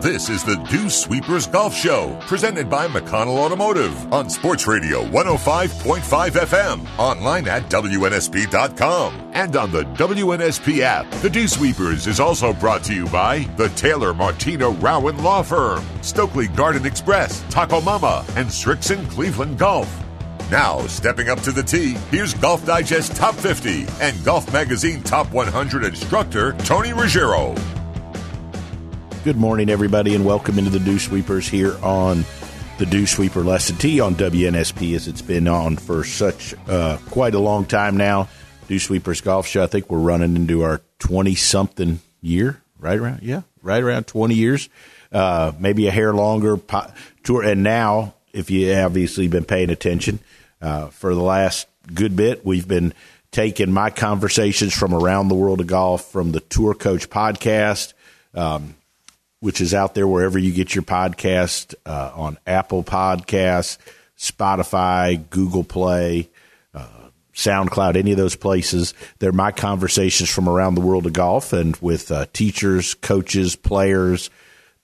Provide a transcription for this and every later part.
This is the Dew Sweepers Golf Show, presented by McConnell Automotive on Sports Radio 105.5 FM, online at WNSP.com, and on the WNSP app. The Dew Sweepers is also brought to you by the Taylor Martino Rowan Law Firm, Stokely Garden Express, Taco Mama, and Srixon Cleveland Golf. Now, stepping up to the tee, here's Golf Digest Top 50 and Golf Magazine Top 100 instructor Tony Ruggiero. Good morning, everybody, and welcome into the Dew Sweepers here on the Dew Sweeper Lesson T on WNSP, as it's been on for such uh, quite a long time now. Dew Sweepers Golf Show. I think we're running into our twenty something year, right around yeah, right around twenty years, uh, maybe a hair longer po- tour. And now, if you obviously been paying attention uh, for the last good bit, we've been taking my conversations from around the world of golf from the Tour Coach podcast. Um, which is out there wherever you get your podcast uh, on Apple Podcasts, Spotify, Google Play, uh, SoundCloud, any of those places. They're my conversations from around the world of golf and with uh, teachers, coaches, players,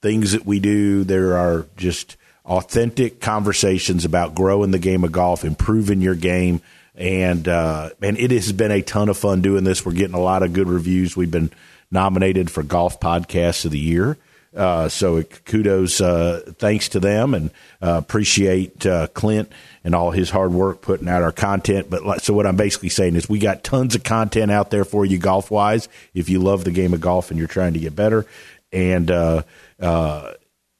things that we do. There are just authentic conversations about growing the game of golf, improving your game. And uh, and it has been a ton of fun doing this. We're getting a lot of good reviews. We've been nominated for Golf Podcast of the Year. Uh, so kudos, uh, thanks to them, and uh, appreciate uh, Clint and all his hard work putting out our content. But so what I'm basically saying is we got tons of content out there for you golf wise. If you love the game of golf and you're trying to get better, and uh, uh,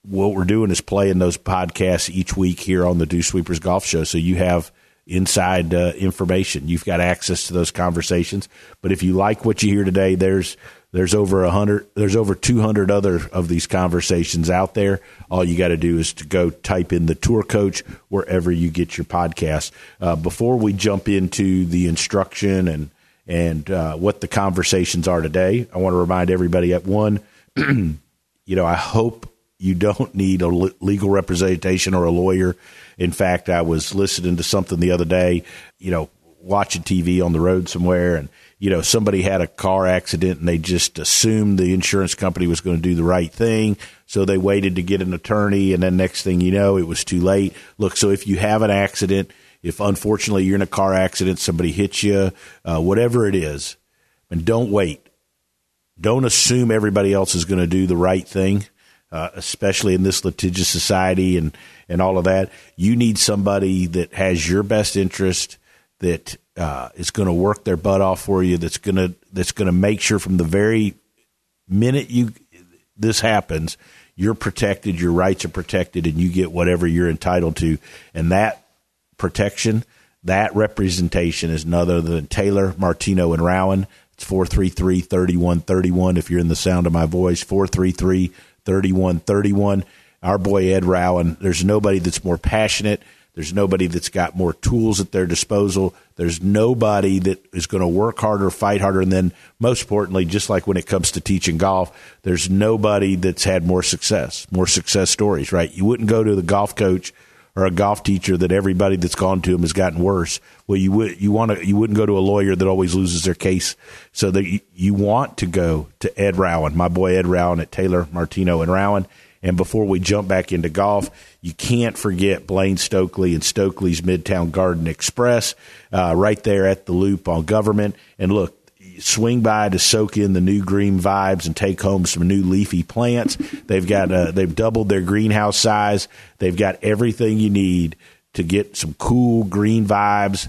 what we're doing is playing those podcasts each week here on the Dew Sweepers Golf Show, so you have inside information. You've got access to those conversations. But if you like what you hear today, there's there's over a hundred. There's over 200 other of these conversations out there. All you got to do is to go type in the tour coach wherever you get your podcast. Uh, before we jump into the instruction and and uh, what the conversations are today, I want to remind everybody at one. you know, I hope you don't need a legal representation or a lawyer. In fact, I was listening to something the other day. You know, watching TV on the road somewhere and you know, somebody had a car accident and they just assumed the insurance company was going to do the right thing. So they waited to get an attorney. And then next thing you know, it was too late. Look, so if you have an accident, if unfortunately you're in a car accident, somebody hits you, uh, whatever it is, and don't wait. Don't assume everybody else is going to do the right thing. Uh, especially in this litigious society and, and all of that, you need somebody that has your best interest, that uh, is going to work their butt off for you. That's going to that's going to make sure from the very minute you this happens, you're protected, your rights are protected, and you get whatever you're entitled to. And that protection, that representation is none other than Taylor, Martino, and Rowan. It's 433 3131 if you're in the sound of my voice. 433 3131. Our boy Ed Rowan, there's nobody that's more passionate there's nobody that's got more tools at their disposal. There's nobody that is going to work harder, fight harder. And then, most importantly, just like when it comes to teaching golf, there's nobody that's had more success, more success stories, right? You wouldn't go to the golf coach or a golf teacher that everybody that's gone to him has gotten worse. Well, you would you want to you wouldn't go to a lawyer that always loses their case. So that you, you want to go to Ed Rowan, my boy Ed Rowan at Taylor Martino and Rowan. And before we jump back into golf, you can't forget Blaine Stokely and Stokely's Midtown Garden Express, uh, right there at the loop on government. And look, swing by to soak in the new green vibes and take home some new leafy plants. They've got uh, they've doubled their greenhouse size. They've got everything you need to get some cool green vibes.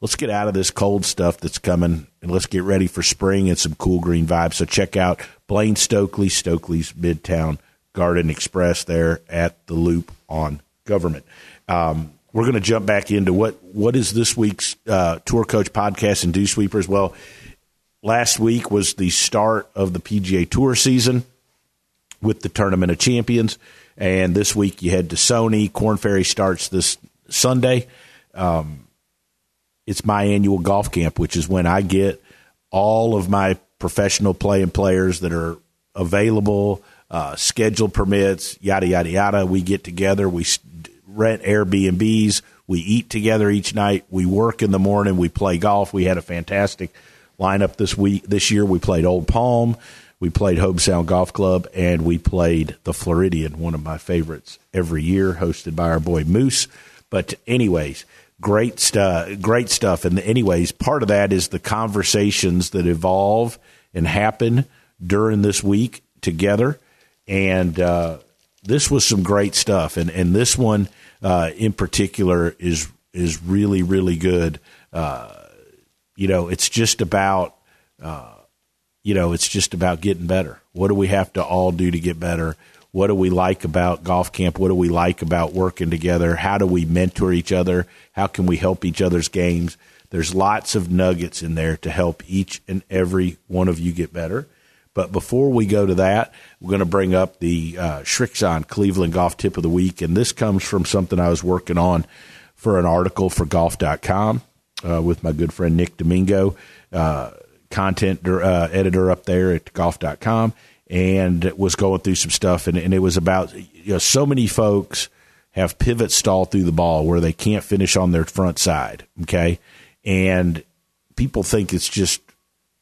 Let's get out of this cold stuff that's coming and let's get ready for spring and some cool green vibes. So check out Blaine Stokely, Stokely's Midtown Garden Express there at the Loop on Government. Um, we're going to jump back into what what is this week's uh, Tour Coach podcast and Dew Sweepers. Well, last week was the start of the PGA Tour season with the Tournament of Champions, and this week you head to Sony. Korn Ferry starts this Sunday. Um, it's my annual golf camp, which is when I get all of my professional playing players that are available uh, schedule permits, yada, yada, yada. We get together, we rent Airbnbs, we eat together each night, we work in the morning, we play golf. We had a fantastic lineup this week. This year, we played Old Palm. We played Hobe Sound Golf Club, and we played the Floridian, one of my favorites every year, hosted by our boy Moose. But anyways, great stuff. Great stuff. And anyways, part of that is the conversations that evolve and happen during this week together. And uh, this was some great stuff. And and this one uh, in particular is is really really good. Uh, you know, it's just about uh, you know, it's just about getting better. What do we have to all do to get better? What do we like about golf camp? What do we like about working together? How do we mentor each other? How can we help each other's games? There's lots of nuggets in there to help each and every one of you get better. But before we go to that, we're going to bring up the uh, Srixon Cleveland Golf Tip of the Week. And this comes from something I was working on for an article for golf.com uh, with my good friend Nick Domingo. Uh, content uh, editor up there at golf.com and was going through some stuff. And, and it was about, you know, so many folks have pivot stall through the ball where they can't finish on their front side. Okay. And people think it's just,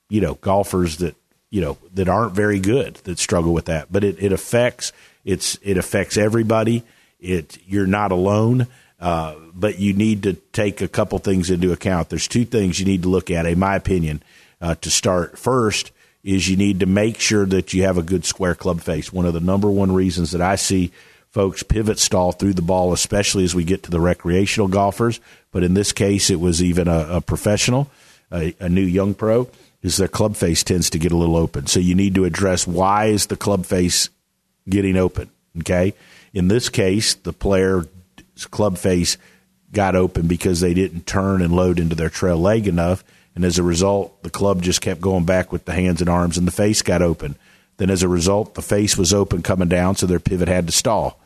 you know, golfers that, you know, that aren't very good that struggle with that, but it, it affects, it's, it affects everybody. It, you're not alone. Uh, but you need to take a couple things into account. There's two things you need to look at, in my opinion uh, to start first is you need to make sure that you have a good square club face. One of the number one reasons that I see folks pivot stall through the ball, especially as we get to the recreational golfers, but in this case, it was even a, a professional, a, a new young pro, is their club face tends to get a little open. So you need to address why is the club face getting open? Okay. In this case, the player's club face got open because they didn't turn and load into their trail leg enough and as a result, the club just kept going back with the hands and arms, and the face got open. Then, as a result, the face was open coming down, so their pivot had to stall.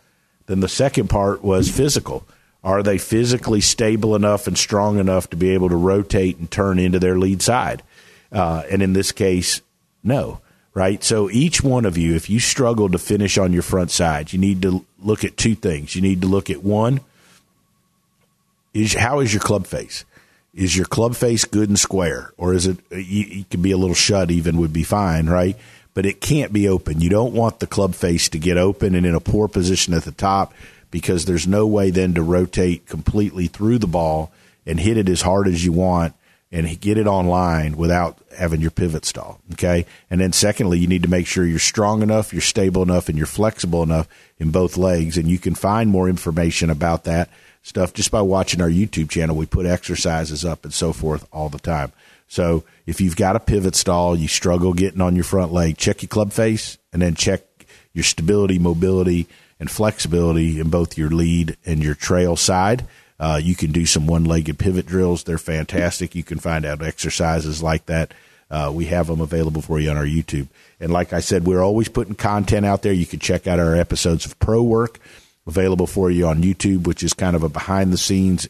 Then the second part was physical. Are they physically stable enough and strong enough to be able to rotate and turn into their lead side? Uh, and in this case, no, right? So each one of you, if you struggle to finish on your front side, you need to look at two things. You need to look at one is how is your club face? is your club face good and square, or is it? You, can be a little shut, even would be fine, right? But it can't be open. You don't want the club face to get open and in a poor position at the top because there's no way then to rotate completely through the ball and hit it as hard as you want and get it online without having your pivot stall. Okay. And then secondly, you need to make sure you're strong enough, you're stable enough, and you're flexible enough in both legs. And you can find more information about that stuff just by watching our YouTube channel. We put exercises up and so forth all the time. So if you've got a pivot stall, you struggle getting on your front leg, check your club face and then check your stability, mobility, and flexibility in both your lead and your trail side. Uh, you can do some one legged pivot drills. They're fantastic. You can find out exercises like that. Uh, we have them available for you on our YouTube. And like I said, we're always putting content out there. You can check out our episodes of Pro Work available for you on YouTube, which is kind of a behind the scenes,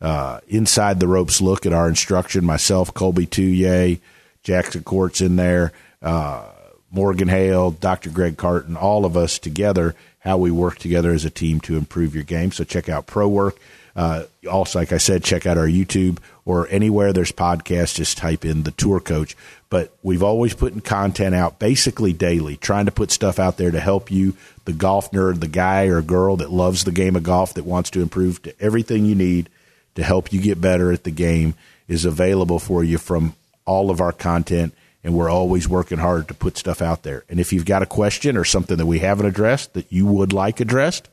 uh, inside the ropes look at our instruction. Myself, Colby Touye, Jackson Koert's in there, uh, Morgan Hale, Dr. Greg Carton, all of us together, how we work together as a team to improve your game. So check out Pro Work. Uh, also, like I said, check out our YouTube or anywhere there's podcasts, just type in the tour coach. But we've always putting content out basically daily, trying to put stuff out there to help you, the golf nerd, the guy or girl that loves the game of golf, that wants to improve to everything you need to help you get better at the game is available for you from all of our content. And we're always working hard to put stuff out there. And if you've got a question or something that we haven't addressed that you would like addressed,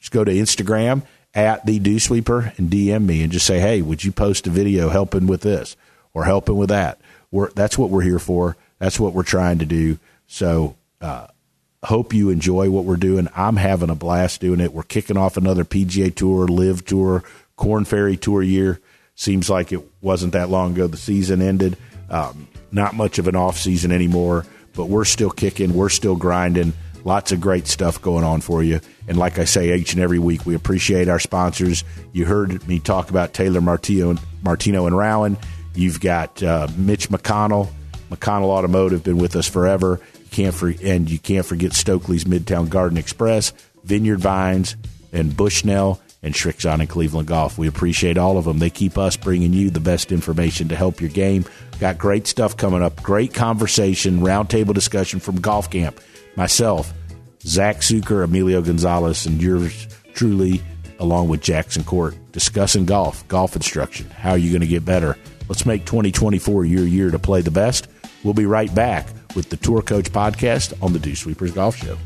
just go to Instagram at the Dew Sweeper and DM me and just say, hey, would you post a video helping with this or helping with that? We're, that's what we're here for. That's what we're trying to do. So, uh, hope you enjoy what we're doing. I'm having a blast doing it. We're kicking off another PGA Tour, LIV Tour, Korn Ferry Tour year. Seems like it wasn't that long ago the season ended. Um, not much of an off season anymore, but we're still kicking. We're still grinding. Lots of great stuff going on for you. And like I say each and every week, we appreciate our sponsors. You heard me talk about Taylor Martino, Martino and Rowan. You've got uh, Mitch McConnell, McConnell Automotive, been with us forever. You can't for, and you can't forget Stokely's Midtown Garden Express, Vineyard Vines, and Bushnell and Srixon and Cleveland Golf. We appreciate all of them. They keep us bringing you the best information to help your game. Got great stuff coming up. Great conversation, roundtable discussion from Golf Camp. Myself, Zach Sucher, Emilio Gonzalez, and yours truly, along with Jackson Koert, discussing golf, golf instruction. How are you going to get better? Let's make 2024 your year to play the best. We'll be right back with the Tour Coach podcast on the Dew Sweepers Golf Show.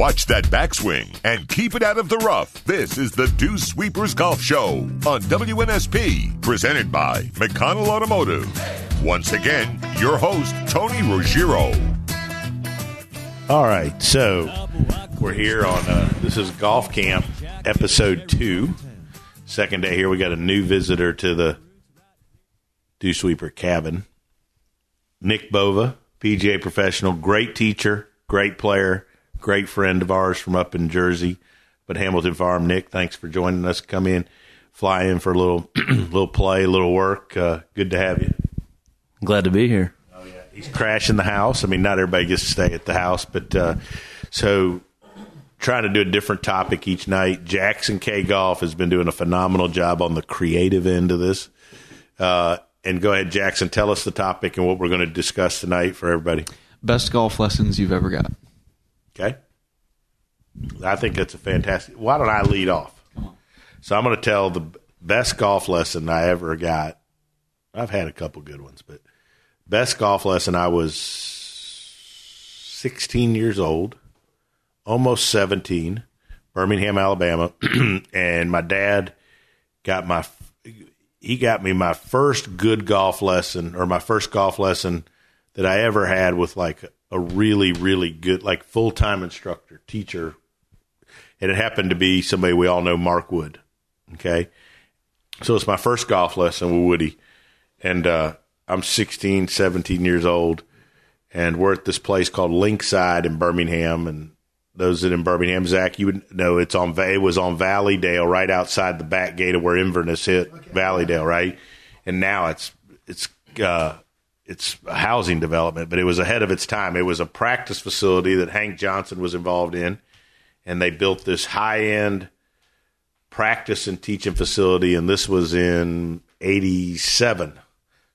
Watch that backswing and keep it out of the rough. This is the Dew Sweepers Golf Show on WNSP, presented by McConnell Automotive. Once again, your host, Tony Ruggiero. All right, so we're here on uh, this is Golf Camp episode two. Second day here, we got a new visitor to the Dew Sweeper cabin. Nick Bova, PGA professional, great teacher, great player great friend of ours from up in Jersey, but Hamilton Farm. Nick, thanks for joining us. Come in, fly in for a little little play, a little work. Uh, good to have you. Glad to be here. Oh yeah, he's crashing the house. I mean, not everybody gets to stay at the house, but uh, so trying to do a different topic each night. Jackson K Golf has been doing a phenomenal job on the creative end of this. Uh, and go ahead, Jackson, tell us the topic and what we're going to discuss tonight for everybody. Best golf lessons you've ever got. Okay. I think that's a fantastic. Why don't I lead off? So I'm going to tell the best golf lesson I ever got. I've had a couple good ones, but best golf lesson I was 16 years old, almost 17, Birmingham, Alabama, and my dad got my he got me my first good golf lesson or my first golf lesson that I ever had with like a really, really good, like full time instructor, teacher. And it happened to be somebody we all know, Mark Wood. Okay. So it's my first golf lesson with Woody. And uh, I'm 16, 17 years old. And we're at this place called Linkside in Birmingham. And those that in Birmingham, Zach, you would know it's on, it was on Valleydale, right outside the back gate of where Inverness hit okay. Valleydale, right? And now it's, it's, uh, it's a housing development, but it was ahead of its time. It was a practice facility that Hank Johnson was involved in, and they built this high end practice and teaching facility, and this was in '87,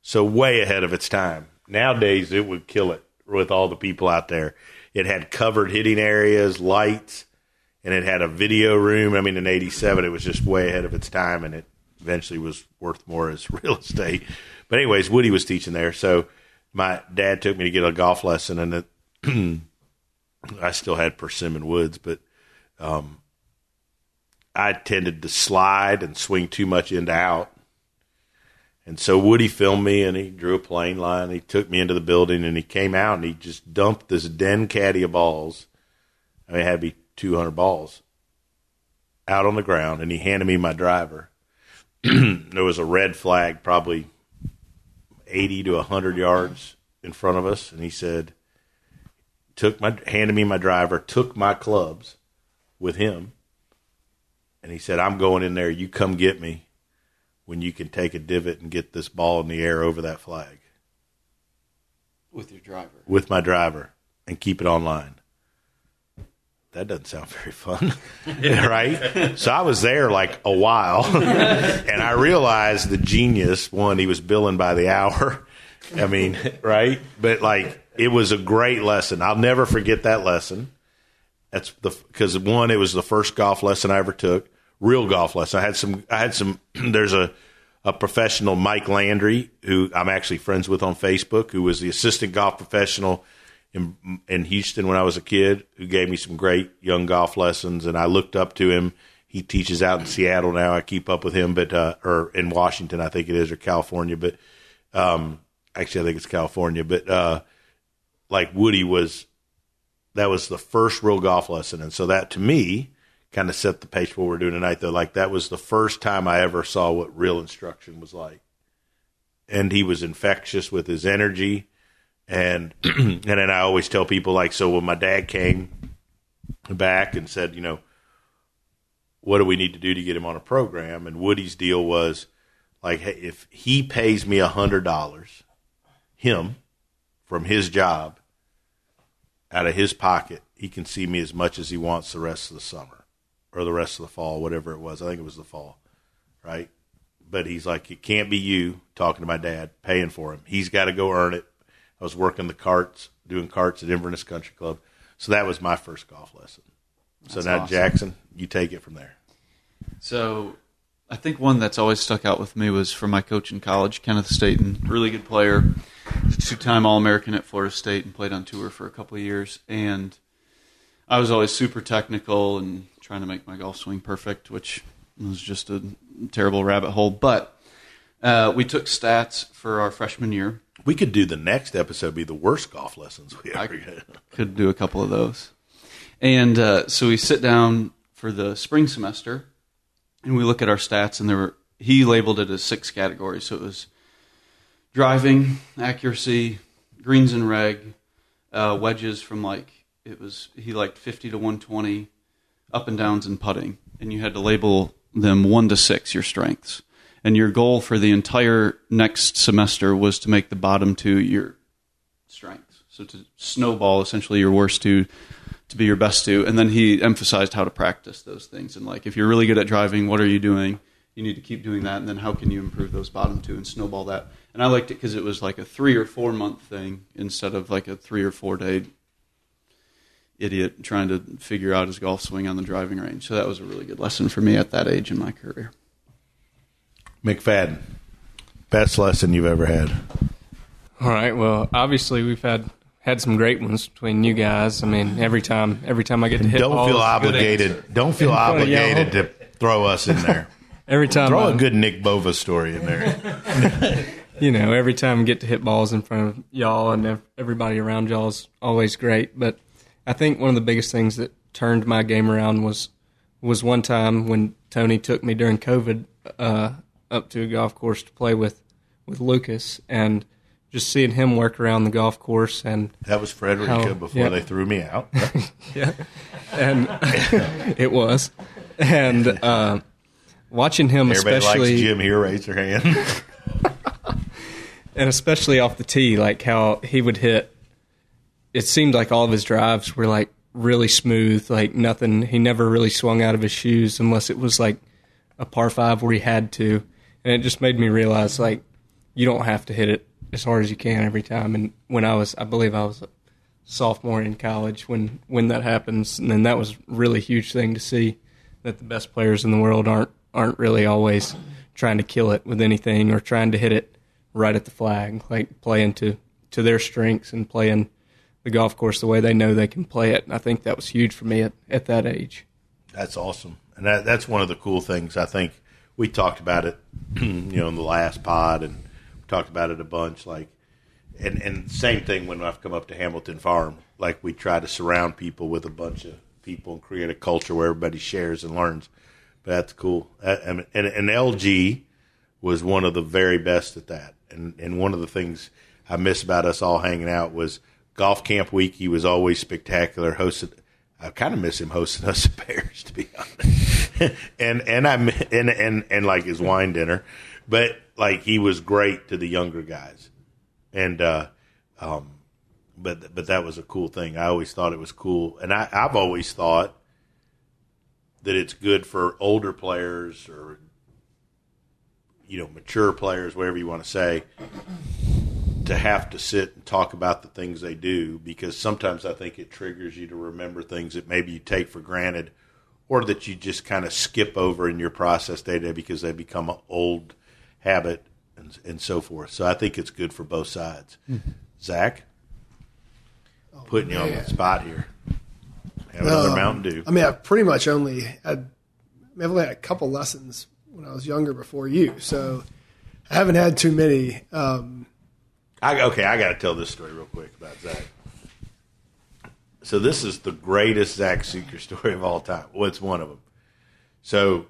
so way ahead of its time. Nowadays, it would kill it with all the people out there. It had covered hitting areas, lights, and it had a video room. I mean, in '87, it was just way ahead of its time, and it eventually was worth more as real estate. But anyways, Woody was teaching there, so my dad took me to get a golf lesson, and it, I still had persimmon woods, but um, I tended to slide and swing too much into out. And so Woody filmed me and he drew a plane line. He took me into the building and he came out and he just dumped this den caddy of balls. I mean, it had to be 200 balls out on the ground and he handed me my driver. there was a red flag probably 80 to 100 yards in front of us, and he said, took my handed me my driver, took my clubs with him, and he said, "I'm going in there. You come get me when you can take a divot and get this ball in the air over that flag." With your driver. With my driver, and keep it online. That doesn't sound very fun, right? So I was there like a while, and I realized the genius. One, he was billing by the hour. I mean, right? But like, it was a great lesson. I'll never forget that lesson. That's the because one, it was the first golf lesson I ever took, real golf lesson. I had some. I had some. There's a a professional, Mike Landry, who I'm actually friends with on Facebook, who was the assistant golf professional in, in Houston when I was a kid who gave me some great young golf lessons, and I looked up to him. He teaches out in Seattle now. I keep up with him, but uh, or in Washington, I think it is, or California. But um, actually, I think it's California. But uh, like Woody was, that was the first real golf lesson, and so that to me kind of set the pace for what we're doing tonight. Though, like that was the first time I ever saw what real instruction was like, and he was infectious with his energy and and then I always tell people like, so when my dad came back and said, you know, what do we need to do to get him on a program? And Woody's deal was like, hey, if he pays me a hundred dollars him from his job out of his pocket. He can see me as much as he wants the rest of the summer or the rest of the fall, whatever it was. I think it was the fall, right? But he's like, it can't be you talking to my dad, paying for him. He's got to go earn it. I was working the carts, doing carts at Inverness Country Club. So that was my first golf lesson. So That's now, awesome. Jackson, you take it from there. So I think one that's always stuck out with me was from my coach in college, Kenneth Staten, really good player, two-time All-American at Florida State, and played on tour for a couple of years. And I was always super technical and trying to make my golf swing perfect, which was just a terrible rabbit hole. But uh, we took stats for our freshman year. We could do the next episode be the worst golf lessons we ever get. could do a couple of those. And uh, so we sit down for the spring semester, and we look at our stats, and there were he labeled it as six categories. So it was driving, accuracy, greens and reg, uh, wedges from like it was he liked fifty to one twenty, up and downs and putting, and you had to label them one to six your strengths. And your goal for the entire next semester was to make the bottom two your strengths. So to snowball essentially your worst two to be your best two. And then he emphasized how to practice those things. And like if you're really good at driving, what are you doing? You need to keep doing that. And then how can you improve those bottom two and snowball that? And I liked it because it was like a three or four month thing instead of like a three or four day idiot trying to figure out his golf swing on the driving range. So that was a really good lesson for me at that age in my career. McFadden, best lesson you've ever had. All right. Well, obviously we've had had some great ones between you guys. I mean, every time every time I get to hit Don't feel obligated. Don't feel In front of y'all. obligated to throw us in there. Every time Throw a good Nick Bova story in there. you know, every time I get to hit balls in front of y'all and everybody around y'all is always great. But I think one of the biggest things that turned my game around was was one time when Tony took me during COVID uh, up to a golf course to play with with Lucas and just seeing him work around the golf course and That was Frederica How- before yeah. they threw me out. yeah, and it was, and uh, watching him Everybody especially, likes Jim here. Raise their hand. and especially off the tee, like how he would hit. It seemed like all of his drives were like really smooth, like nothing. He never really swung out of his shoes unless it was like a par five where he had to, and it just made me realize like you don't have to hit it as hard as you can every time. And when I was, I believe I was a sophomore in college when when that happens, and then that was really huge thing to see that the best players in the world aren't aren't really always trying to kill it with anything or trying to hit it right at the flag, like playing to to their strengths and playing the golf course the way they know they can play it. And I think that was huge for me at, at that age. That's awesome, and that, that's one of the cool things. I think we talked about it, you know, in the last pod, and we talked about it a bunch. Like, and and same thing when I've come up to Hamilton Farm. Like, we try to surround people with a bunch of people and create a culture where everybody shares and learns. But that's cool. Uh, and, and, and LG was one of the very best at that. And and one of the things I miss about us all hanging out was golf camp week. He was always spectacular. Hosted. I kind of miss him hosting us at Bears, to be honest. and and I and and and like his wine dinner, but like he was great to the younger guys. And uh, um, but but that was a cool thing. I always thought it was cool, and I, I've always thought that it's good for older players or you know mature players, whatever you want to say, to have to sit and talk about the things they do because sometimes I think it triggers you to remember things that maybe you take for granted or that you just kind of skip over in your process day to day because they become an old habit and, and so forth. So I think it's good for both sides. Zach, putting you on the spot here. Have another Um, Mountain Dew. I mean, I've pretty much only had, I've only had a couple lessons when I was younger before you, so I haven't had too many. Um, I, okay, I got to tell this story real quick about Zach. So this is the greatest Zach Sucher story of all time. Well, it's one of them. So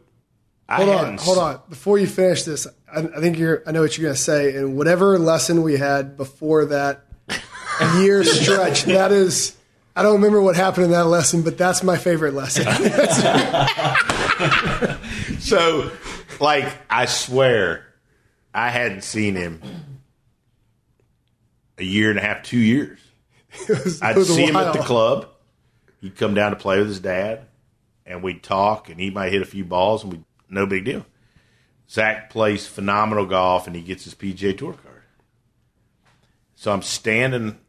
I hold on, hold on. Before you finish this, I, I think you're. I know what you're going to say. And whatever lesson we had before that year stretch, that is. I don't remember what happened in that lesson, but that's my favorite lesson. So, like, I swear, I hadn't seen him a year and a half, two years. Was, I'd see him at the club. He'd come down to play with his dad, and we'd talk, and he might hit a few balls, and we no big deal. Zach plays phenomenal golf, and he gets his PGA Tour card. So I'm standing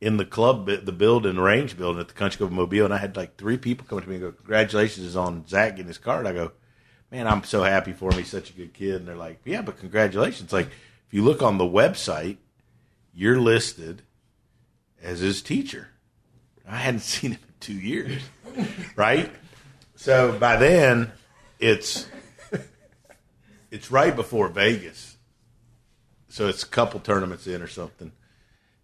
in the club, the building, the range building at the Country Club of Mobile, and I had like three people come to me and go, "Congratulations on Zach getting his card." I go, "Man, I'm so happy for him. He's such a good kid." And they're like, "Yeah, but congratulations!" Like if you look on the website, you're listed as his teacher. I hadn't seen him in two years, right? So by then, it's it's right before Vegas, so it's a couple tournaments in or something.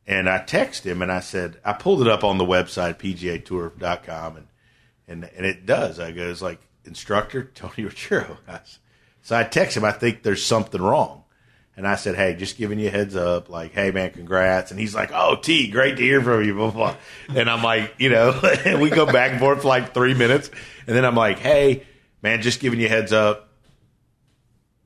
And I texted him and I said, I pulled it up on the website pgatour.com and and and it does. I goes like instructor Tony Ruggiero. So I text him. I think there's something wrong. And I said, "Hey, just giving you a heads up. Like, hey, man, congrats." And he's like, "Oh, T, great to hear from you." Blah blah. And I'm like, you know, and we go back and forth for like three minutes, and then I'm like, "Hey, man, just giving you a heads up.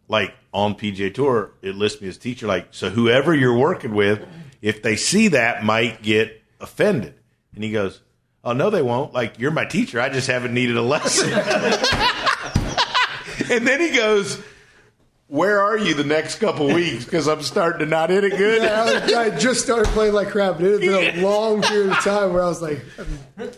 Like on PGA Tour, it lists me as teacher. Like, so whoever you're working with, if they see that, might get offended." And he goes, "Oh no, they won't. Like, you're my teacher. I just haven't needed a lesson." and then he goes where are you the next couple weeks? Because I'm starting to not hit it good. Yeah, I, was- I just started playing like crap, it had been a long period of time where I was like, I'm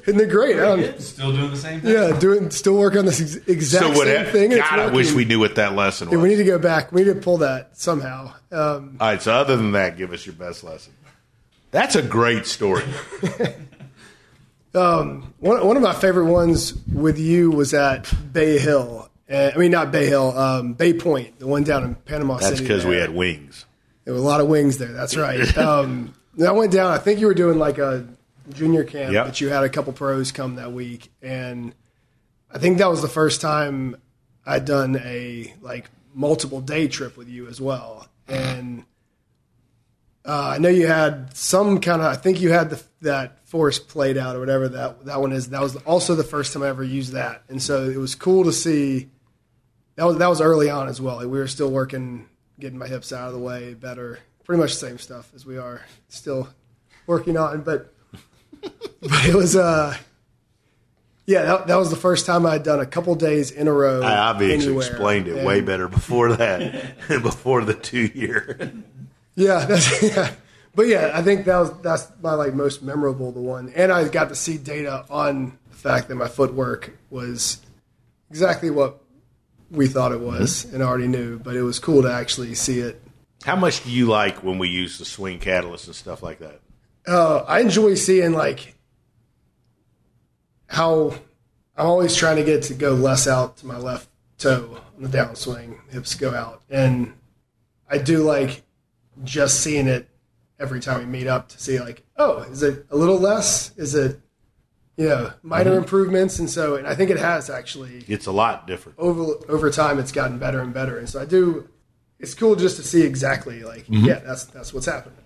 hitting it great. I don't, Still doing the same thing. yeah, doing still working on this ex- exact So same what? thing. God, I wish we knew what that lesson Yeah, we need to go back. We need to pull that somehow. Um, All right. So other than that, give us your best lesson. That's a great story. one, one of my favorite ones with you was at Bay Hill. Uh, I mean, not Bay Hill, um, Bay Point, the one down in Panama That's City. That's because we had wings. There were a lot of wings there. That's right. Um, I went down. I think you were doing like a junior camp, Yep. but you had a couple pros come that week, and I think that was the first time I'd done a like multiple day trip with you as well. And uh, I know you had some kind of. I think you had the, that force plate out or whatever that that one is. That was also the first time I ever used that, and so it was cool to see. That was that was early on as well. Like, we were still working, getting my hips out of the way better. Pretty much the same stuff as we are still working on, but but it was uh yeah that, that was the first time I'd done a couple days in a row. I obviously anywhere. explained it And- way better before that, before the two year. Yeah, that's yeah. But yeah, I think that was that's my like most memorable the one, and I got to see data on the fact that my footwork was exactly what we thought it was and already knew, but it was cool to actually see it. How much do you like when we use the swing catalyst and stuff like that? Uh, I enjoy seeing like how I'm always trying to get to go less out to my left toe on the downswing, hips go out, and I do like just seeing it every time we meet up to see like, oh, is it a little less? Is it you know minor mm-hmm. improvements? And so, and I think it has actually It's a lot different. over over time it's gotten better and better. And so I do. It's cool just to see exactly like mm-hmm. yeah, that's that's what's happening.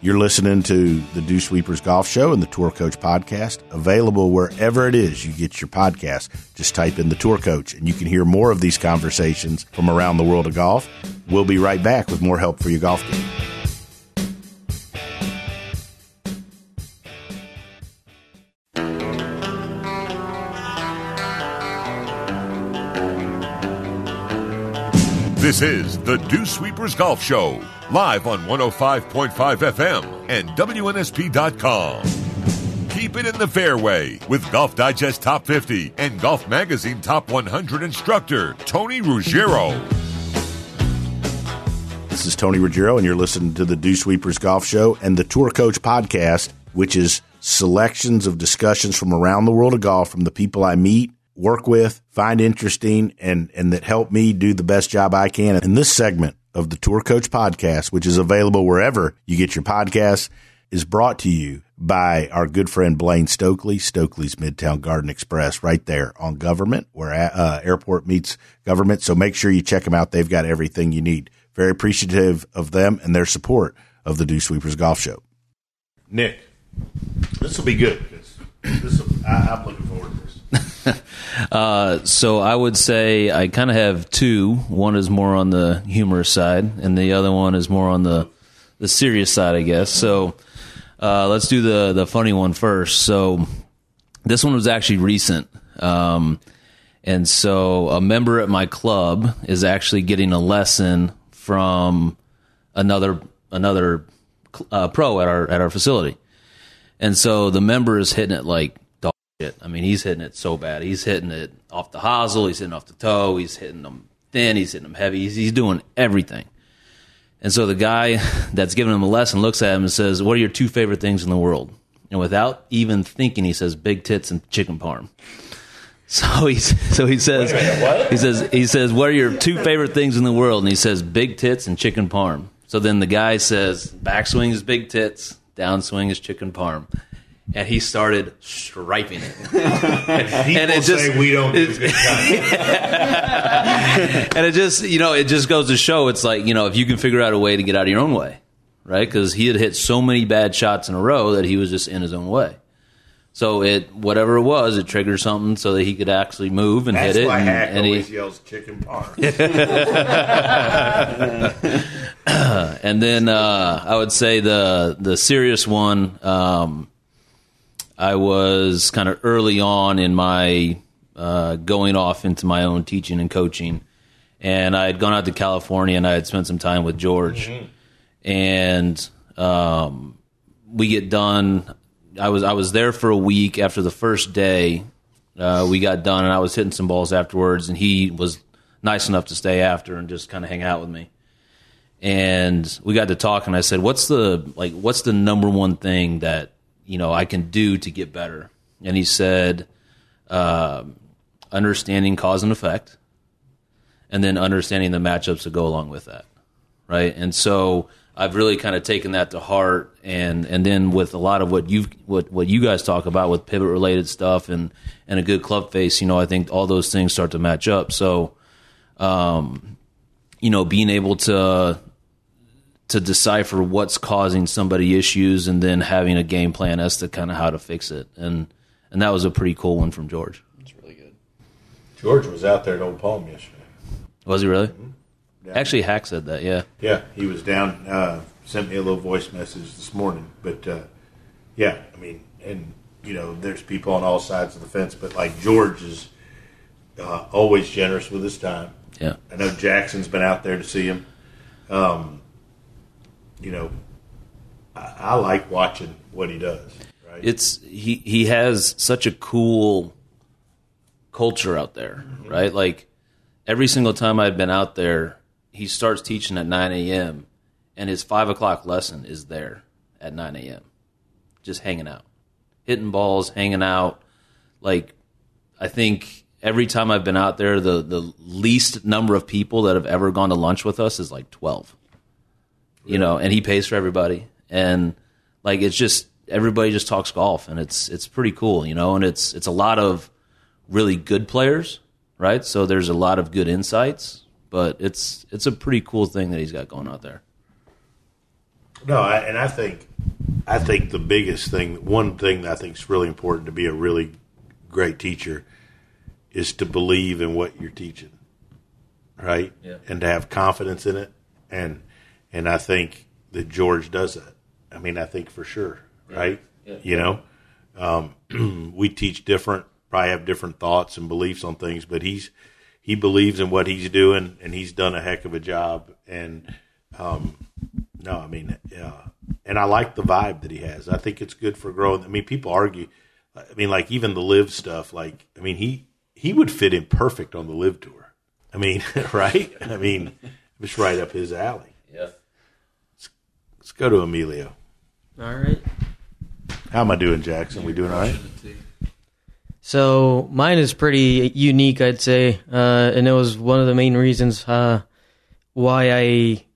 You're listening to the Dew Sweepers Golf Show and the Tour Coach Podcast, available wherever it is you get your podcast. Just type in the Tour Coach, and you can hear more of these conversations from around the world of golf. We'll be right back with more help for your golf game. This is the Dew Sweepers Golf Show, live on 105.5 FM and WNSP.com. Keep it in the fairway with Golf Digest Top 50 and Golf Magazine Top 100 instructor Tony Ruggiero. This is Tony Ruggiero, and you're listening to the Dew Sweepers Golf Show and the Tour Coach Podcast, which is selections of discussions from around the world of golf from the people I meet, work with, find interesting, and, and that help me do the best job I can. And this segment of the Tour Coach Podcast, which is available wherever you get your podcasts, is brought to you by our good friend Blaine Stokely, Stokely's Midtown Garden Express, right there on government, where uh, airport meets government. So make sure you check them out. They've got everything you need. Very appreciative of them and their support of the Dew Sweepers Golf Show. Nick, this will be good because I'm looking forward to. Uh, so I would say I kind of have two. One is more on the humorous side, and the other one is more on the the serious side, I guess. So uh, let's do the the funny one first. So this one was actually recent. Um, and so a member at my club is actually getting a lesson from another another uh, pro at our at our facility. And so the member is hitting it like shit. I mean, he's hitting it so bad. He's hitting it off the hosel, he's hitting off the toe, he's hitting them thin, he's hitting them heavy. He's, he's doing everything. And so the guy that's giving him a lesson looks at him and says, "What are your two favorite things in the world?" And without even thinking, he says, "Big tits and chicken parm." So he so he says he says he says what are your two favorite things in the world? And he says big tits and chicken parm. So then the guy says backswing is big tits, downswing is chicken parm. And he started striping it. And it just- say we don't do and it just you know it just goes to show it's like you know if you can figure out a way to get out of your own way right because he had hit so many bad shots in a row that he was just in his own way so it whatever it was it triggered something so that he could actually move and That's hit it why and, Hack and he, always yells chicken parm. and then uh, I would say the the serious one. Um, I was kind of early on in my uh, going off into my own teaching and coaching, and I had gone out to California and I had spent some time with George, and um, we get done. I was I was there for a week after the first day. Uh, we got done, and I was hitting some balls afterwards, and he was nice enough to stay after and just kind of hang out with me and we got to talking. I said, "What's the like? What's the number one thing that you know I can do to get better?" And he said, um "Understanding cause and effect, and then understanding the matchups that go along with that." Right, and so I've really kind of taken that to heart, and and then with a lot of what you what what you guys talk about with pivot related stuff and and a good club face, you know, I think all those things start to match up. So. Um, you know, being able to to decipher what's causing somebody issues and then having a game plan as to kind of how to fix it. And and that was a pretty cool one from George. That's really good. George was out there at Old Palm yesterday. Was he really? Actually, Hack said that. Yeah. Yeah, he was down. Uh, sent me a little voice message this morning. But uh, yeah, I mean, and you know, there's people on all sides of the fence. But like George is uh, always generous with his time. Yeah. I know Jackson's been out there to see him. Um, you know, I, I like watching what he does. Right? It's he he has such a cool culture out there, mm-hmm. right? Like every single time I've been out there, he starts teaching at nine a.m. and his five o'clock lesson is there at nine a.m. Just hanging out, hitting balls, hanging out. Like I think every time I've been out there, the the least number of people that have ever gone to lunch with us is like twelve. You know, and he pays for everybody, and like it's just everybody just talks golf, and it's it's pretty cool, you know, and it's it's a lot of really good players, right? So there's a lot of good insights, but it's it's a pretty cool thing that he's got going out there. No, I, and I think I think the biggest thing, one thing that I think is really important to be a really great teacher, is to believe in what you're teaching, right? Yeah. And to have confidence in it, and and I think that George does that. I mean, I think for sure, right? Yeah. You know, um, we teach different, probably have different thoughts and beliefs on things, but he's he believes in what he's doing, and he's done a heck of a job. And um, no, I mean, uh, and I like the vibe that he has. I think it's good for growing. I mean, people argue. I mean, like even the LIV stuff. Like, I mean, he he would fit in perfect on the LIV tour. I mean, right? I mean, it's right up his alley. Yeah. Let's go to Emilio. All right. How am I doing, Jackson? We doing all right? So mine is pretty unique, I'd say, uh, and it was one of the main reasons uh, why I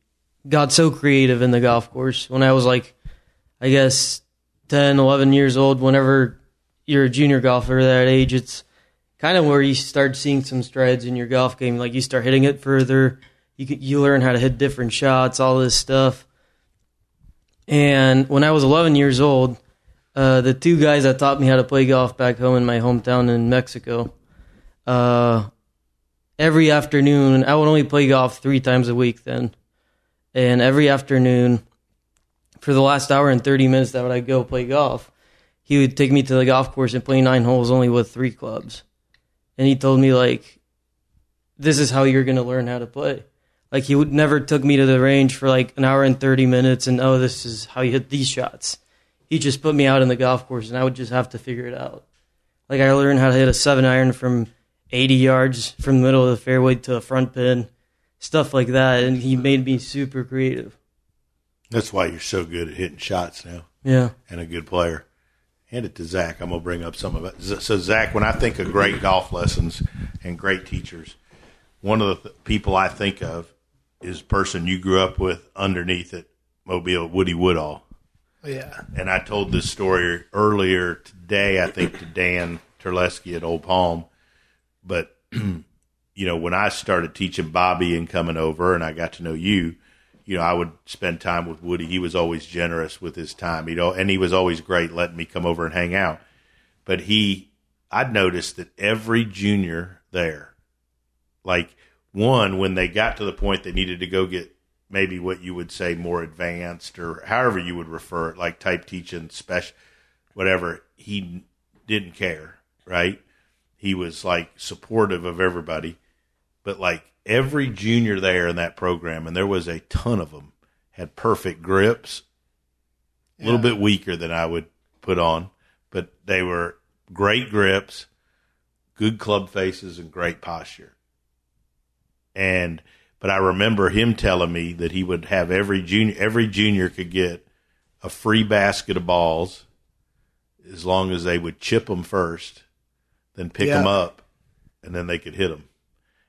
got so creative in the golf course. When I was like, I guess, 10, 11 years old, whenever you're a junior golfer that age, it's kind of where you start seeing some strides in your golf game. Like you start hitting it further, you can, you learn how to hit different shots, all this stuff. And when I was 11 years old, uh, the two guys that taught me how to play golf back home in my hometown in Mexico. Uh, every afternoon, I would only play golf three times a week then, and every afternoon, for the last hour and 30 minutes that would I go play golf, he would take me to the golf course and play nine holes only with three clubs. And he told me like this is how you're going to learn how to play. Like he would never took me to the range for like an hour and 30 minutes and oh this is how you hit these shots. He just put me out in the golf course and I would just have to figure it out. Like I learned how to hit a 7 iron from 80 yards from the middle of the fairway to a front pin, stuff like that and he made me super creative. That's why you're so good at hitting shots now Yeah. and a good player. Hand it to Zach. I'm gonna bring up some of it. So Zach, when I think of great golf lessons and great teachers, one of the th- people I think of is person you grew up with underneath it, Mobile, Woody Woodall. Yeah. And I told this story earlier today, I think, to Dan Terleski at Old Palm. But, you know, when I started teaching Bobby and coming over and I got to know you, you know, I would spend time with Woody. He was always generous with his time, you know, and he was always great letting me come over and hang out. But he, I'd noticed that every junior there, like one, when they got to the point they needed to go get maybe what you would say more advanced or however you would refer it, like type teaching, special, whatever, he didn't care, right? He was like supportive of everybody. But like every junior there in that program, and there was a ton of them, had perfect grips, a little bit weaker than I would put on, but they were great grips, good club faces, and great posture. And but I remember him telling me that he would have every junior every junior could get a free basket of balls as long as they would chip them first, then pick Yeah. them up, and then they could hit them.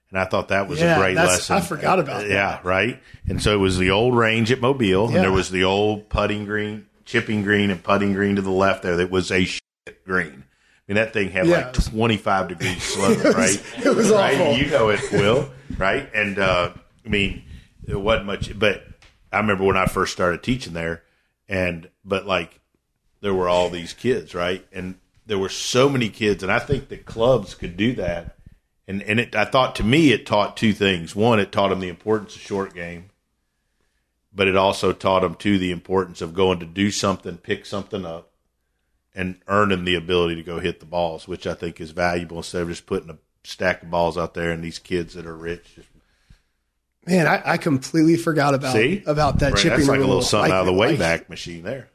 And I thought that was Yeah, a great lesson. I forgot about that. Yeah, right. And so it was the old range at Mobile, and there was the old putting green, chipping green, and putting green to the left there. That was a shit green. I mean, that thing had Yeah, like 25 degrees slope, right? it was right? awful. You know it, Will, right? And uh, I mean, it wasn't much, but I remember when I first started teaching there, and but like there were all these kids, right? And there were so many kids, and I think the clubs could do that. And and it, I thought to me, it taught two things. One, it taught them the importance of short game, but it also taught them too the importance of going to do something, pick something up, and earning the ability to go hit the balls, which I think is valuable instead of just putting a stack of balls out there and these kids that are rich Man, I, I completely forgot about see about that Right, chipping That's like a little something Like- out of the like- Wayback Machine there,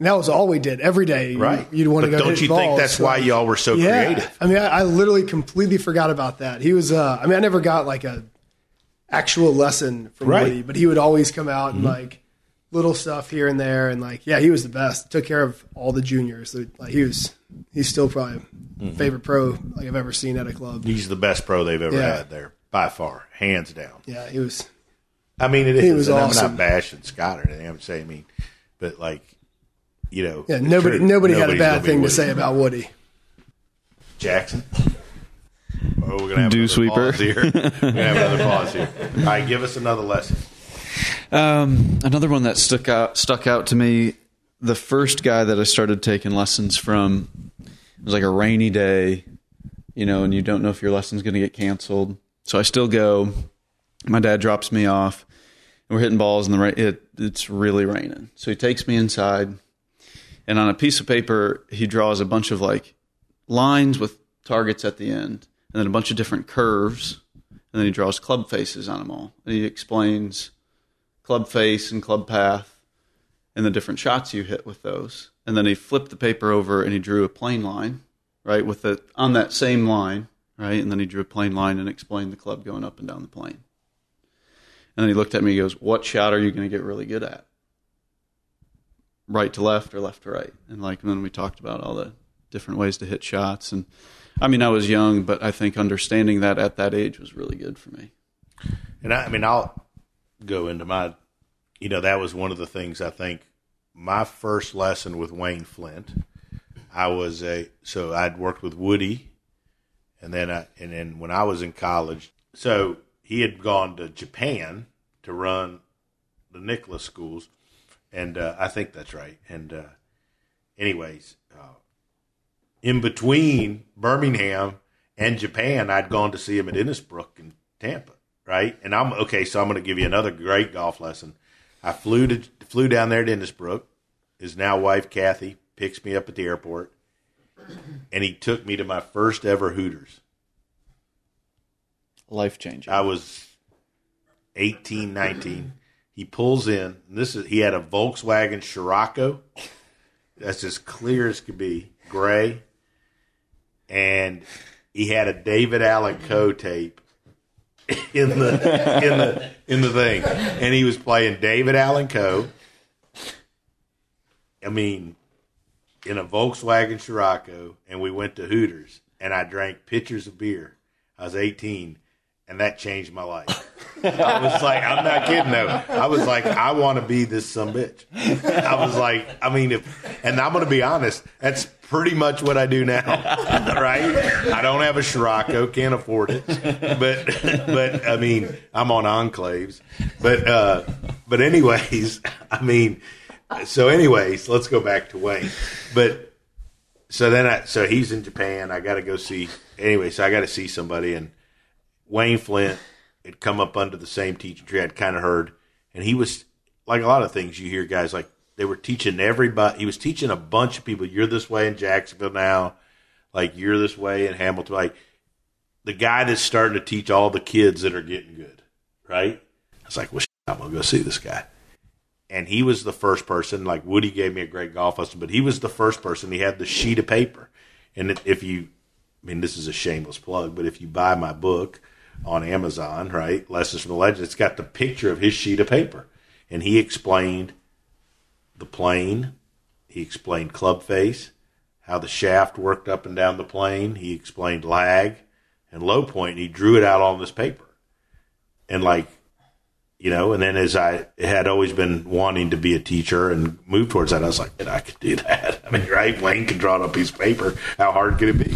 And that was all we did every day. Right? You'd want to But go. Don't you balls, think that's why y'all were so yeah. creative? I mean, I, I literally completely forgot about that. He was. Uh, I mean, I never got like a actual lesson from Right. Woody, but he would always come out and like little stuff here and there, and like yeah, he was the best. Took care of all the juniors. Like he was. He's still probably mm-hmm. favorite pro like I've ever seen at a club. He's the best pro they've ever Yeah. had there by far, hands down. Yeah, he was. I mean, it He is. was and I'm not bashing Scott or anything. I'm saying, I mean, but like, you know, Yeah, nobody true, nobody had a bad be thing to say about Woody. Jackson. Oh, we're gonna have Dew sweeper. pause here. We're gonna have another pause here. All right, give us another lesson. Um, another one that stuck out stuck out to me. The first guy that I started taking lessons from it was like a rainy day, you know, and you don't know if your lesson's going to get canceled. So I still go. My dad drops me off, and we're hitting balls in the rain. It, it's really raining, so he takes me inside, and on a piece of paper he draws a bunch of like lines with targets at the end, and then a bunch of different curves, and then he draws club faces on them all, and he explains club face and club path and the different shots you hit with those. And then he flipped the paper over and he drew a plane line, right, with the on that same line, right? And then he drew a plane line and explained the club going up and down the plane. And then he looked at me and he goes, What shot are you going to get really good at? Right to left or left to right? And like and then we talked about all the different ways to hit shots and I mean I was young, but I think understanding that at that age was really good for me. And I, I mean, I'll go into my, you know, that was one of the things I think my first lesson with Wayne Flint. I was a so I'd worked with Woody, and then I and then when I was in college, so he had gone to Japan to run the Nicholas schools, and uh, I think that's right. And uh, anyways, uh, in between Birmingham and Japan, I'd gone to see him at Innisbrook in Tampa, right? And I'm okay, so I'm going to give you another great golf lesson. I flew to flew down there to Innisbrook. His now wife Kathy picks me up at the airport, and he took me to my first ever Hooters. Life changing. I was 18, 19. He pulls in. And this is he had a Volkswagen Scirocco. That's as clear as could be, gray. And he had a David Allan Coe tape in the in the in the thing, and he was playing David Allan Coe. I mean, in a Volkswagen Scirocco, and we went to Hooters, and I drank pitchers of beer. I was 18, and that changed my life. I was like, I'm not kidding though. I was like, I want to be this some bitch. I was like, I mean, if, and I'm going to be honest, that's pretty much what I do now, right? I don't have a Scirocco, can't afford it, but, but I mean, I'm on enclaves, but, uh, but anyways, I mean, so anyways, let's go back to Wayne, but so then I, so he's in Japan. I got to go see, anyway, so I got to see somebody and Wayne Flint had come up under the same teaching tree I'd kind of heard, and he was like a lot of things you hear guys like they were teaching everybody. He was teaching a bunch of people. You're this way in Jacksonville now, like you're this way in Hamilton. Like the guy that's starting to teach all the kids that are getting good, right? I was like, well, I'm gonna go see this guy. And he was the first person. Like Woody gave me a great golf lesson, but he was the first person. He had the sheet of paper, and if you, I mean, this is a shameless plug, but if you buy my book on Amazon, right? Lessons from the Legend. It's got the picture of his sheet of paper. And he explained the plane. He explained club face, how the shaft worked up and down the plane. He explained lag and low point. And he drew it out on this paper. And like, you know, and then as I had always been wanting to be a teacher and move towards that, I was like, I could do that. I mean, right? Wayne can draw it on a piece of paper. How hard could it be?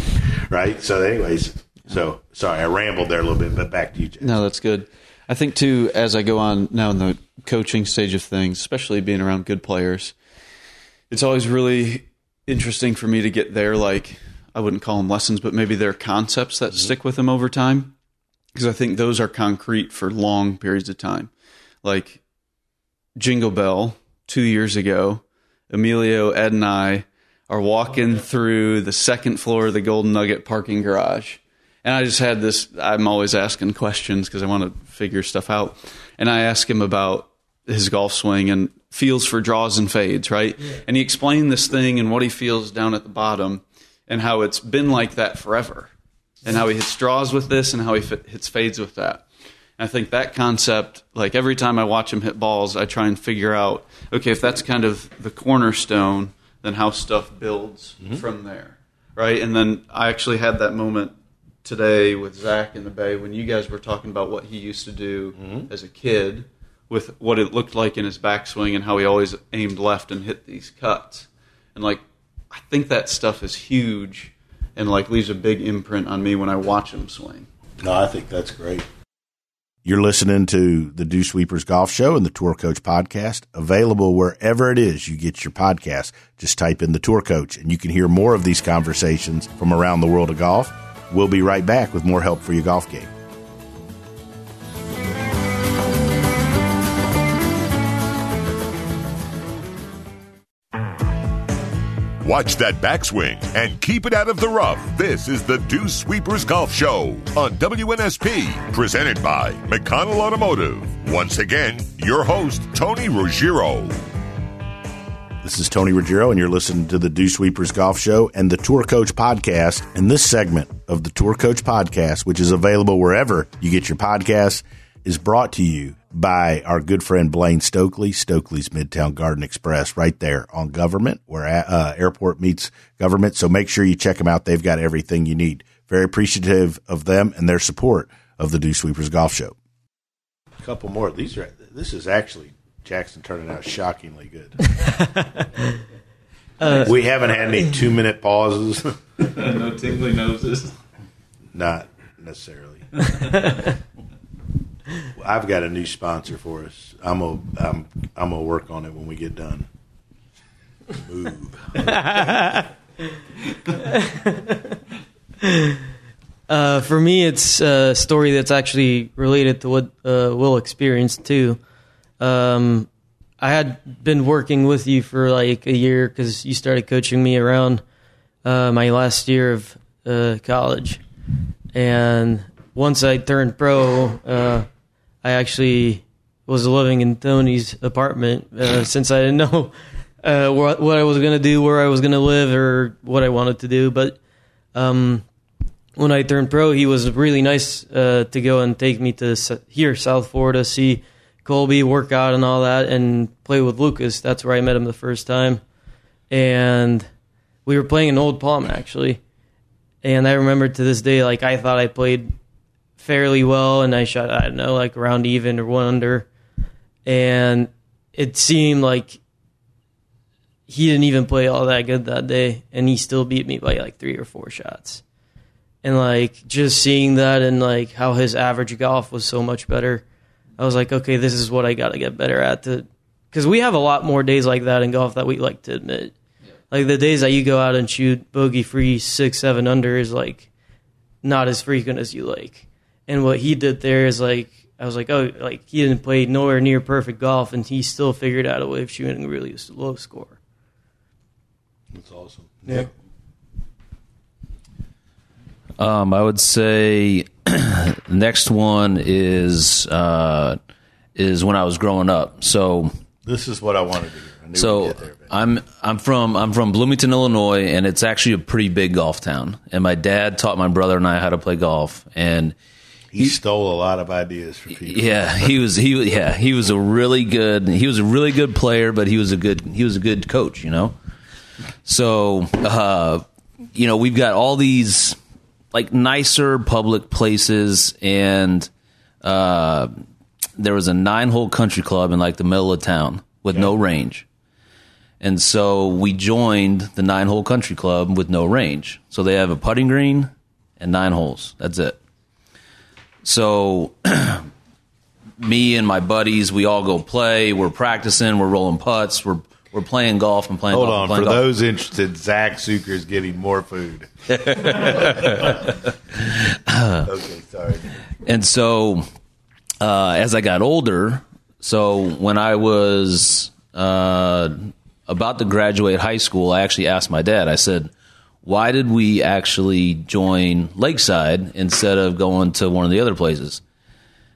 Right? So, anyways, so sorry, I rambled there a little bit, but back to you, Jason. No, that's good. I think too, as I go on now in the coaching stage of things, especially being around good players, it's always really interesting for me to get their like I wouldn't call them lessons, but maybe their concepts that mm-hmm. stick with them over time, because I think those are concrete for long periods of time. Like Jingle Bell two years ago, Emilio, Ed, and I are walking through the second floor of the Golden Nugget parking garage and I just had this. I'm always asking questions because I want to figure stuff out. And I asked him about his golf swing and feels for draws and fades, right? Yeah. And he explained this thing and what he feels down at the bottom and how it's been like that forever and how he hits draws with this and how he hits fades with that. And I think that concept, like every time I watch him hit balls, I try and figure out, okay, if that's kind of the cornerstone, then how stuff builds mm-hmm. from there, right? And then I actually had that moment today with Zach in the Bay when you guys were talking about what he used to do mm-hmm. as a kid with what it looked like in his backswing and how he always aimed left and hit these cuts. And like I think that stuff is huge and like leaves a big imprint on me when I watch him swing. No, I think that's great. You're listening to the Dew Sweepers Golf Show and the Tour Coach podcast, available wherever it is you get your podcast. Just type in the Tour Coach and you can hear more of these conversations from around the world of golf We'll be right back with more help for your golf game. Watch that backswing and keep it out of the rough. This is the Dew Sweepers Golf Show on WNSP, presented by McConnell Automotive. Once again, your host, Tony Ruggiero. This is Tony Ruggiero, and you're listening to the Dew Sweepers Golf Show and the Tour Coach Podcast. And this segment of the Tour Coach Podcast, which is available wherever you get your podcasts, is brought to you by our good friend Blaine Stokely, Stokely's Midtown Garden Express, right there on government, where uh, airport meets government. So make sure you check them out. They've got everything you need. Very appreciative of them and their support of the Dew Sweepers Golf Show. A couple more. These are. This is actually Jackson turning out shockingly good. uh, we haven't had any two minute pauses. no tingly noses. Not necessarily. I've got a new sponsor for us. I'm gonna I'm I'm gonna work on it when we get done. Move. Uh, for me, it's a story that's actually related to what uh, Will experienced too. Um, I had been working with you for like a year because you started coaching me around uh, my last year of uh, college, and once I turned pro, uh, I actually was living in Tony's apartment uh, since I didn't know uh, what, what I was going to do, where I was going to live, or what I wanted to do. But um, when I turned pro, he was really nice uh, to go and take me to here, South Florida, see Colby work out and all that, and play with Lucas. That's where I met him the first time, and we were playing an Old Palm actually. And I remember to this day, like I thought I played fairly well, and I shot I don't know like around even or one under, and it seemed like he didn't even play all that good that day, and he still beat me by like three or four shots. And like just seeing that and like how his average golf was so much better, I was like, okay, this is what I got to get better at. To because we have a lot more days like that in golf that we like to admit. Like the days that you go out and shoot bogey free six, seven under is like not as frequent as you like. And what he did there is like I was like, oh, like he didn't play nowhere near perfect golf, and he still figured out a way of shooting a really low score. That's awesome. Yeah. Um, I would say next one is uh, is when I was growing up. So This is what I wanted to hear. Knew so get there. I'm I'm from I'm from Bloomington, Illinois, and it's actually a pretty big golf town. And my dad taught my brother and I how to play golf, and he stole a lot of ideas from people. yeah, he was he yeah he was a really good he was a really good player, but he was a good he was a good coach, you know. So uh, you know we've got all these like nicer public places, and uh, there was a nine hole country club in like the middle of town with no range. And so we joined the nine hole country club with no range. So they have a putting green and nine holes. That's it. So me and my buddies, we all go play. We're practicing. We're rolling putts. We're we're playing golf and playing. Hold golf on. playing For golf. those interested, Zach Sucher is getting more food. Okay, sorry. And so, uh, as I got older, so when I was uh, about to graduate high school, I actually asked my dad. I said, "Why did we actually join Lakeside instead of going to one of the other places?"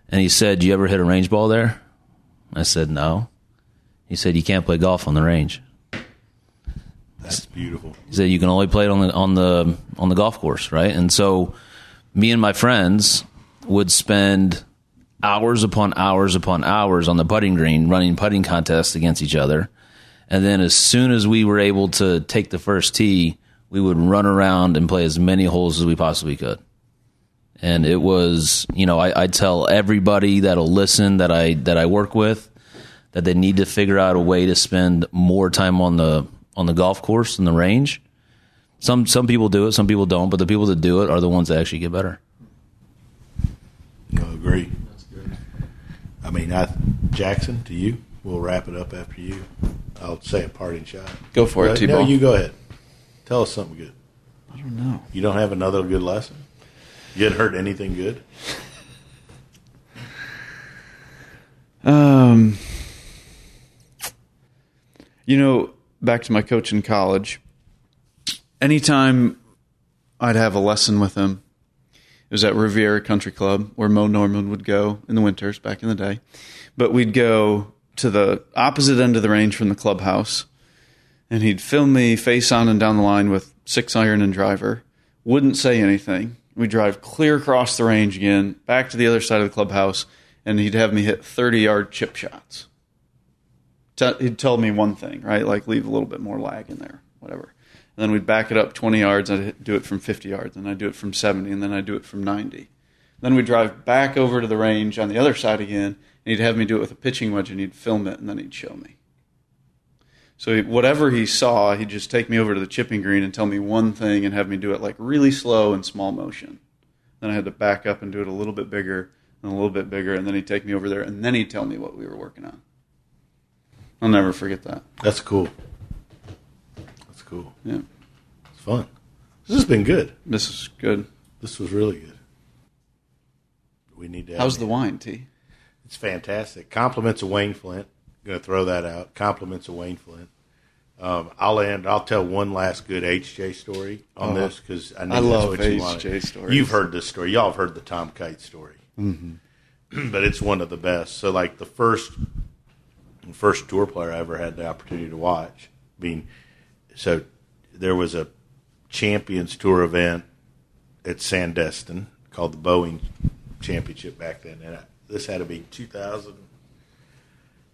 And he said, "You ever hit a range ball there?" I said, "No." He said, "You can't play golf on the range." That's beautiful. He said you can only play it on the on the on the golf course, right? And so, me and my friends would spend hours upon hours upon hours on the putting green, running putting contests against each other. And then, as soon as we were able to take the first tee, we would run around and play as many holes as we possibly could. And it was, you know, I, I tell everybody that'll listen that I that I work with that they need to figure out a way to spend more time on the on the golf course and the range. Some some people do it, some people don't, but the people that do it are the ones that actually get better. I agree. I mean, I, Jackson, to you, we'll wrap it up after you. I'll say a parting shot. Go for it, T-Ball. No, you go ahead. Tell us something good. I don't know. You don't have another good lesson? You hadn't heard anything good? Um, you know, back to my coach in college. Anytime I'd have a lesson with him, it was at Riviera Country Club where Moe Norman would go in the winters back in the day. But we'd go to the opposite end of the range from the clubhouse, and he'd film me face on and down the line with six iron and driver. Wouldn't say anything. We'd drive clear across the range again, back to the other side of the clubhouse, and he'd have me hit 30 yard chip shots. Te- He'd tell me one thing, right? Like leave a little bit more lag in there, whatever. And then we'd back it up 20 yards, I'd do it from 50 yards, and I'd do it from 70, and then I'd do it from 90. Then we'd drive back over to the range on the other side again, and he'd have me do it with a pitching wedge, and he'd film it, and then he'd show me. So whatever he saw, he'd just take me over to the chipping green and tell me one thing and have me do it like really slow and small motion. Then I had to back up and do it a little bit bigger and a little bit bigger, and then he'd take me over there, and then he'd tell me what we were working on. I'll never forget that. That's cool. That's cool. Yeah, It's fun. This has been good. this is good. This was really good. We need to. How's the wine, T? It's fantastic. Compliments of Wayne Flint. going to throw that out. Compliments of Wayne Flint. Um, I'll end. I'll tell one last good HJ story on this because I, know I that's love what you HJ wanted. stories. You've heard this story. Y'all have heard the Tom Kite story, mm-hmm. but it's one of the best. So, like the first first tour player I ever had the opportunity to watch. Being so, there was a Champions Tour event at Sandestin called the Boeing Championship back then, and I, this had to be 2000.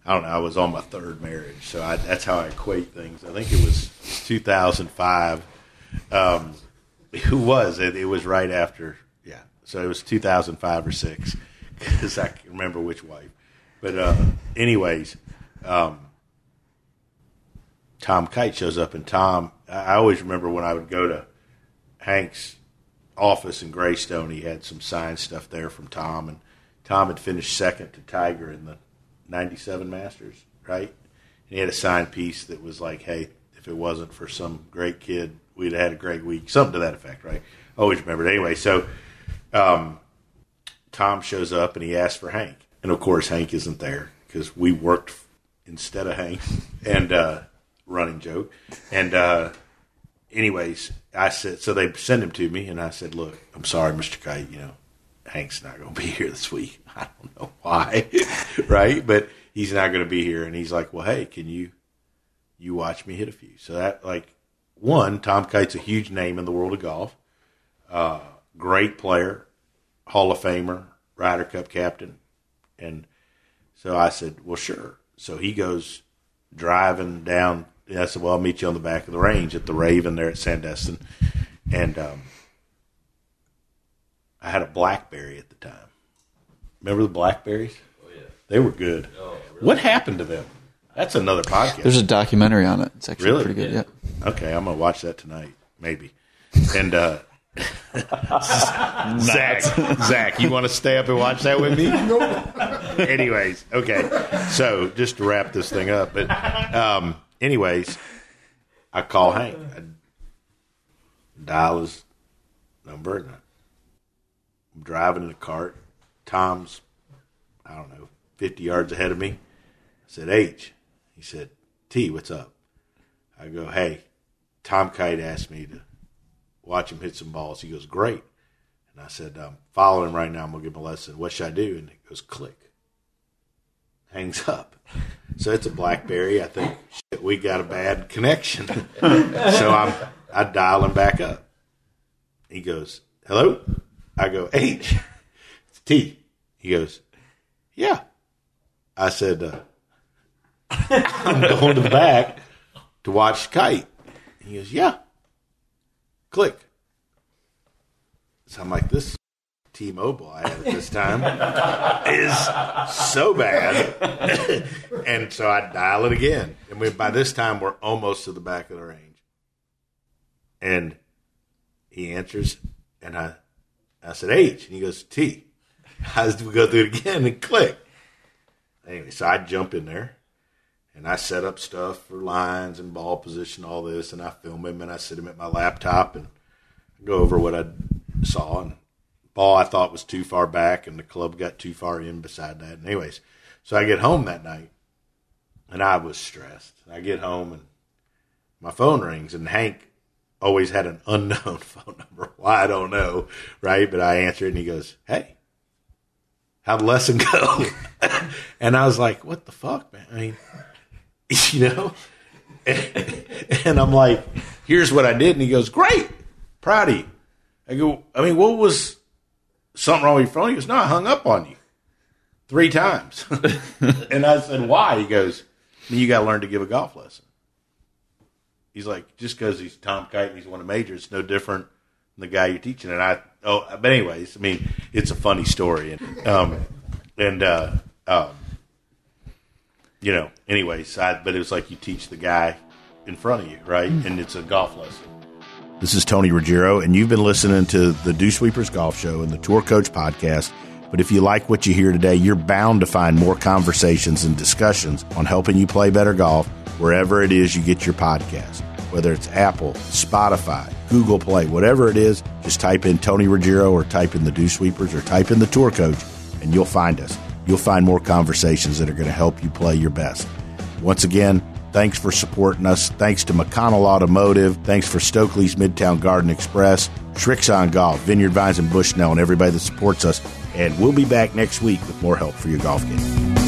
I don't know. I was on my third marriage, so I, that's how I equate things. I think it was 2005. Um, who was it? It was right after, yeah. So it was 2005 or six, because I can remember which wife. But uh, anyways, um, Tom Kite shows up, and Tom. I always remember when I would go to Hank's office in Greystone. He had some signed stuff there from Tom, and Tom had finished second to Tiger in the '97 Masters, right? And he had a signed piece that was like, "Hey, if it wasn't for some great kid, we'd have had a great week," something to that effect, right? Always remember it. Anyway, so um, Tom shows up and he asks for Hank, and of course Hank isn't there because we worked instead of Hank, and uh, running joke, and. Uh, anyways, I said, so they sent him to me, and I said, look, I'm sorry, Mr. Kite, you know, Hank's not going to be here this week. I don't know why, right? But he's not going to be here. And he's like, well, hey, can you, you watch me hit a few? So that, like, one, Tom Kite's a huge name in the world of golf, uh, great player, Hall of Famer, Ryder Cup captain. And so I said, well, sure. So he goes driving down I said, "Well, I'll meet you on the back of the range at the Raven there at Sandestin," and um, I had a BlackBerry at the time. Remember the Blackberries? Oh yeah, they were good. Oh, really? What happened to them? That's another podcast. There's a documentary on it. It's actually Really? pretty good. Yeah. Okay, I'm gonna watch that tonight, maybe. And uh, Zach, Zach, you want to stay up and watch that with me? No. Anyways, okay. So just to wrap this thing up, but um, anyways, I call Hank. I dial his number, and I'm driving in the cart. Tom's, I don't know, 50 yards ahead of me. I said, H. He said, T, what's up? I go, hey, Tom Kite asked me to watch him hit some balls. He goes, great. And I said, I'm following him right now. I'm going to give him a lesson. What should I do? And he goes, click. Hangs up. So it's a BlackBerry. I think shit, we got a bad connection. so I'm I dial him back up. He goes, hello? I go, H. It's T. He goes, yeah. I said, uh, I'm going to the back to watch Kite. He goes, yeah. Click. So I'm like, this T-Mobile I had at this time is so bad. and so I dial it again. And we, by this time, we're almost to the back of the range. And he answers, and I, I said H, and he goes T. As we go through it again and click. Anyway, so I jump in there, and I set up stuff for lines and ball position, all this, and I film him, and I sit him at my laptop and go over what I saw. And ball I thought was too far back, and the club got too far in beside that. And anyways, so I get home that night, and I was stressed. I get home, and my phone rings, and Hank always had an unknown phone number. Why I don't know, right? But I answer it, and he goes, "Hey, how'd the lesson go?" and I was like, "What the fuck, man?" I mean, you know. And I'm like, "Here's what I did," and he goes, "Great, proud of you." I go, "I mean, what was something wrong with your phone?" He goes, "No, I hung up on you three times." and I said, "Why?" He goes, "You got to learn to give a golf lesson." He's like, just because he's Tom Kite and he's won a major, it's no different than the guy you're teaching. And I, oh, but anyways, I mean, it's a funny story, and um, and uh, um, you know, anyways, I, but it was like you teach the guy in front of you, right? Mm. And it's a golf lesson. This is Tony Ruggiero, and you've been listening to the Dew Sweepers Golf Show and the Tour Coach Podcast. But if you like what you hear today, you're bound to find more conversations and discussions on helping you play better golf wherever it is you get your podcast. Whether it's Apple, Spotify, Google Play, whatever it is, just type in Tony Ruggiero or type in the Dew Sweepers or type in the Tour Coach, and you'll find us. You'll find more conversations that are going to help you play your best. Once again, thanks for supporting us. Thanks to McConnell Automotive. Thanks for Stokely's Midtown Garden Express, Srixon Golf, Vineyard Vines and Bushnell, and everybody that supports us. And we'll be back next week with more help for your golf game.